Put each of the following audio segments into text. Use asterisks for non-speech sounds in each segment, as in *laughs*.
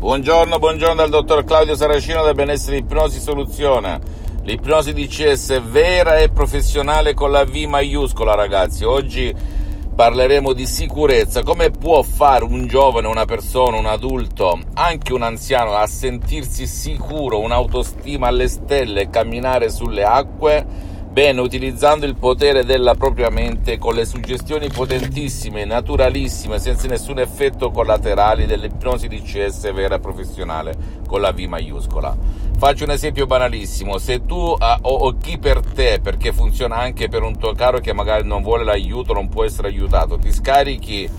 Buongiorno, buongiorno dal dottor Claudio Saracino del Benessere Ipnosi Soluzione. L'ipnosi DCS è vera e professionale con la V maiuscola, ragazzi. Oggi parleremo di sicurezza. Come può fare un giovane, una persona, un adulto, anche un anziano a sentirsi sicuro, un'autostima alle stelle e camminare sulle acque? Bene, utilizzando il potere della propria mente con le suggestioni potentissime, naturalissime, senza nessun effetto collaterale dell'ipnosi DCS vera e professionale con la V maiuscola. Faccio un esempio banalissimo, se tu uh, o, o chi per te, perché funziona anche per un tuo caro che magari non vuole l'aiuto, non può essere aiutato, ti scarichi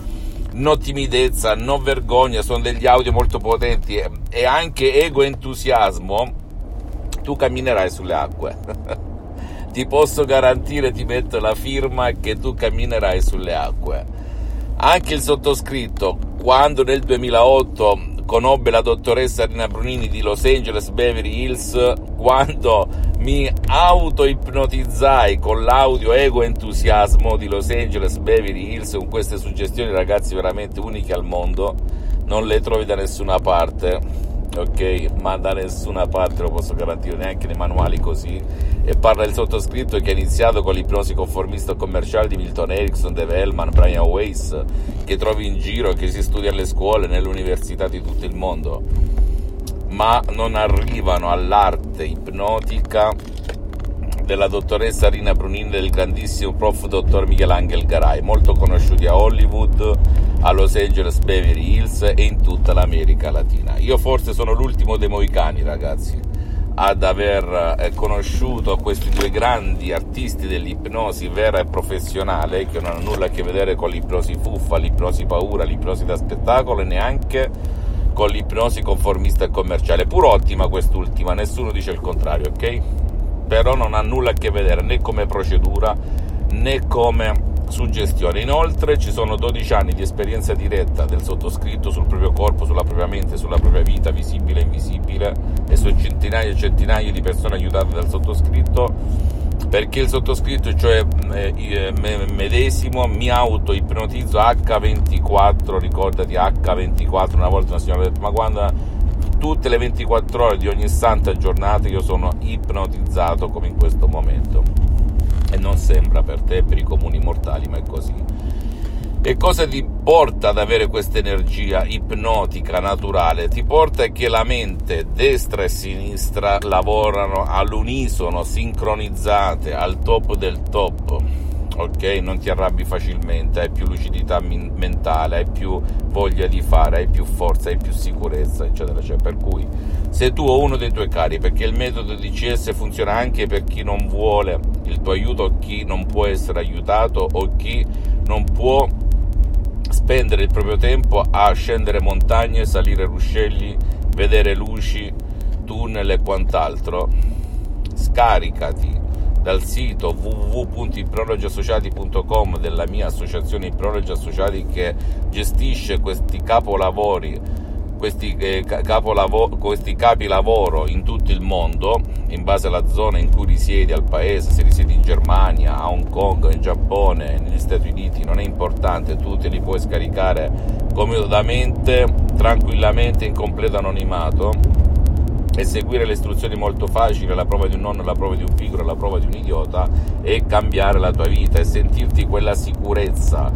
no timidezza, no vergogna, sono degli audio molto potenti e anche ego entusiasmo, tu camminerai sulle acque. *laughs* ti posso garantire, ti metto la firma che tu camminerai sulle acque. Anche il sottoscritto, quando nel 2008 conobbe la dottoressa Rina Brunini di Los Angeles Beverly Hills, quando mi auto-ipnotizzai con l'audio ego entusiasmo di Los Angeles Beverly Hills con queste suggestioni ragazzi veramente uniche al mondo, non le trovi da nessuna parte ok? Ma da nessuna parte lo posso garantire, neanche nei manuali così. E parla il sottoscritto che ha iniziato con l'ipnosi conformista commerciale di Milton Erickson, Dave Hellman, Brian Weiss, che trovi in giro che si studia alle scuole, nelle università di tutto il mondo. Ma non arrivano all'arte ipnotica della dottoressa Rina Brunin e del grandissimo prof dottor Michelangelo Garay, molto conosciuti a Hollywood, a Los Angeles Beverly Hills e in tutta l'America Latina. Io forse sono l'ultimo dei moicani, ragazzi, ad aver eh, conosciuto questi due grandi artisti dell'ipnosi vera e professionale che non hanno nulla a che vedere con l'ipnosi fuffa, l'ipnosi paura, l'ipnosi da spettacolo e neanche con l'ipnosi conformista e commerciale, pur ottima quest'ultima, nessuno dice il contrario, ok? Però non ha nulla a che vedere né come procedura né come suggestione. Inoltre ci sono 12 anni di esperienza diretta del sottoscritto sul proprio corpo, sulla propria mente, sulla propria vita, visibile e invisibile, e su centinaia e centinaia di persone aiutate dal sottoscritto, perché il sottoscritto, cioè eh, medesimo, mi auto-ipnotizzo H24, ricordati H24, una volta una signora ha detto, ma quando tutte le 24 ore di ogni santa giornata io sono ipnotizzato come in questo momento. E non sembra per te, per i comuni mortali, ma è così. E cosa ti porta ad avere questa energia ipnotica naturale? Ti porta che la mente destra e sinistra lavorano all'unisono, sincronizzate, al top del top ok? Non ti arrabbi facilmente, hai più lucidità min- mentale, hai più voglia di fare, hai più forza, hai più sicurezza, eccetera, Cioè, Per cui, se tu o uno dei tuoi cari, perché il metodo DCS funziona anche per chi non vuole il tuo aiuto, o chi non può essere aiutato, o chi non può spendere il proprio tempo a scendere montagne, salire ruscelli, vedere luci, tunnel e quant'altro, scaricati dal sito www.iprologiassociati.com della mia associazione Iprologi Associati che gestisce questi capolavori questi, eh, capolavoro, questi capi lavoro in tutto il mondo, in base alla zona in cui risiedi, al paese, se risiedi in Germania, a Hong Kong, in Giappone, negli Stati Uniti, non è importante, tu te li puoi scaricare comodamente, tranquillamente, in completo anonimato e seguire le istruzioni molto facili, la prova di un nonno, la prova di un pigro, la prova di un idiota e cambiare la tua vita e sentirti quella sicurezza,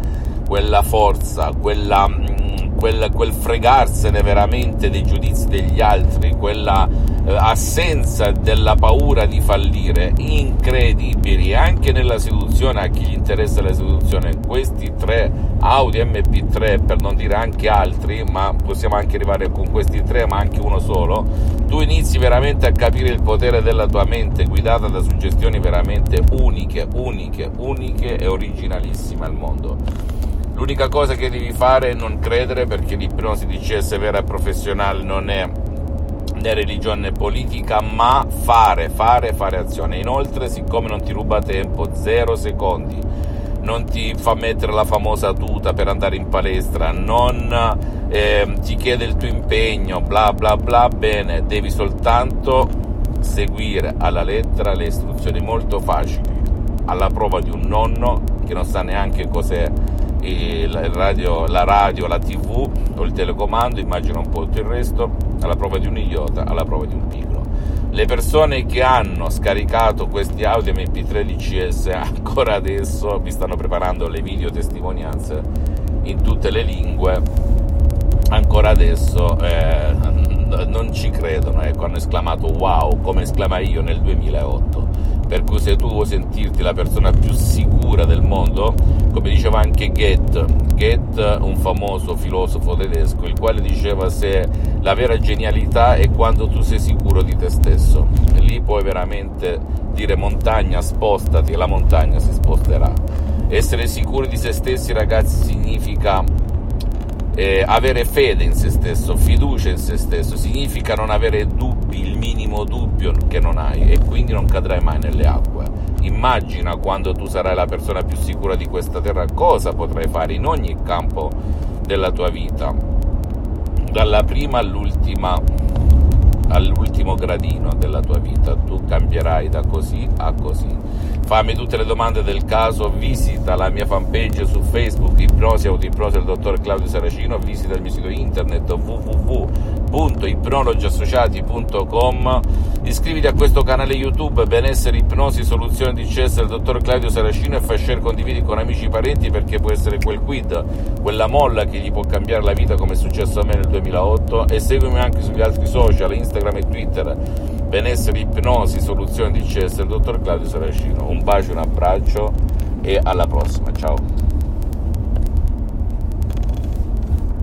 quella forza, quella, mm, quel, quel fregarsene veramente dei giudizi degli altri, quella eh, assenza della paura di fallire, incredibili, anche nella seduzione, a chi gli interessa la seduzione, questi tre Audi MP3, per non dire anche altri, ma possiamo anche arrivare con questi tre, ma anche uno solo, tu inizi veramente a capire il potere della tua mente guidata da suggestioni veramente uniche, uniche, uniche e originalissime al mondo L'unica cosa che devi fare è non credere perché l'ipnosi DCS vera e professionale non è né religione né politica, ma fare, fare, fare azione. Inoltre, siccome non ti ruba tempo, zero secondi, non ti fa mettere la famosa tuta per andare in palestra, non eh, ti chiede il tuo impegno, bla bla bla, bene, devi soltanto seguire alla lettera le istruzioni molto facili, alla prova di un nonno che non sa neanche cos'è il radio, la radio, la tv o il telecomando, immagino un po' tutto il resto, alla prova di un idiota, alla prova di un pigro. Le persone che hanno scaricato questi audio MP3 DCS *laughs* ancora adesso vi stanno preparando le video testimonianze in tutte le lingue, ancora adesso eh, non ci credono, ecco, hanno esclamato wow, come esclamai io nel 2008 per cui se tu vuoi sentirti la persona più sicura del mondo, come diceva anche Goethe, Goethe, un famoso filosofo tedesco, il quale diceva se la vera genialità è quando tu sei sicuro di te stesso, e lì puoi veramente dire montagna spostati e la montagna si sposterà. Essere sicuri di se stessi ragazzi significa eh, avere fede in se stesso, fiducia in se stesso, significa non avere dubbi, il minimo dubbio che non hai e quindi non cadrai mai nelle acque. Immagina quando tu sarai la persona più sicura di questa terra cosa potrai fare in ogni campo della tua vita, dalla prima all'ultima all'ultimo gradino della tua vita, tu cambierai da così a così. Fammi tutte le domande del caso, visita la mia fanpage su Facebook, Ipnosi Autoipnosi del dottor Claudio Saracino, visita il mio sito internet www.ipnologiassociati.com, iscriviti a questo canale YouTube Benessere Ipnosi Soluzione di CS del dottor Claudio Saracino e fai share, condividi con amici e parenti perché può essere quel quid, quella molla che gli può cambiare la vita come è successo a me nel 2008 e seguimi anche sugli altri social, Instagram e Twitter benessere, ipnosi, soluzioni di CS del dottor Claudio Saracino. Un bacio, un abbraccio e alla prossima, ciao!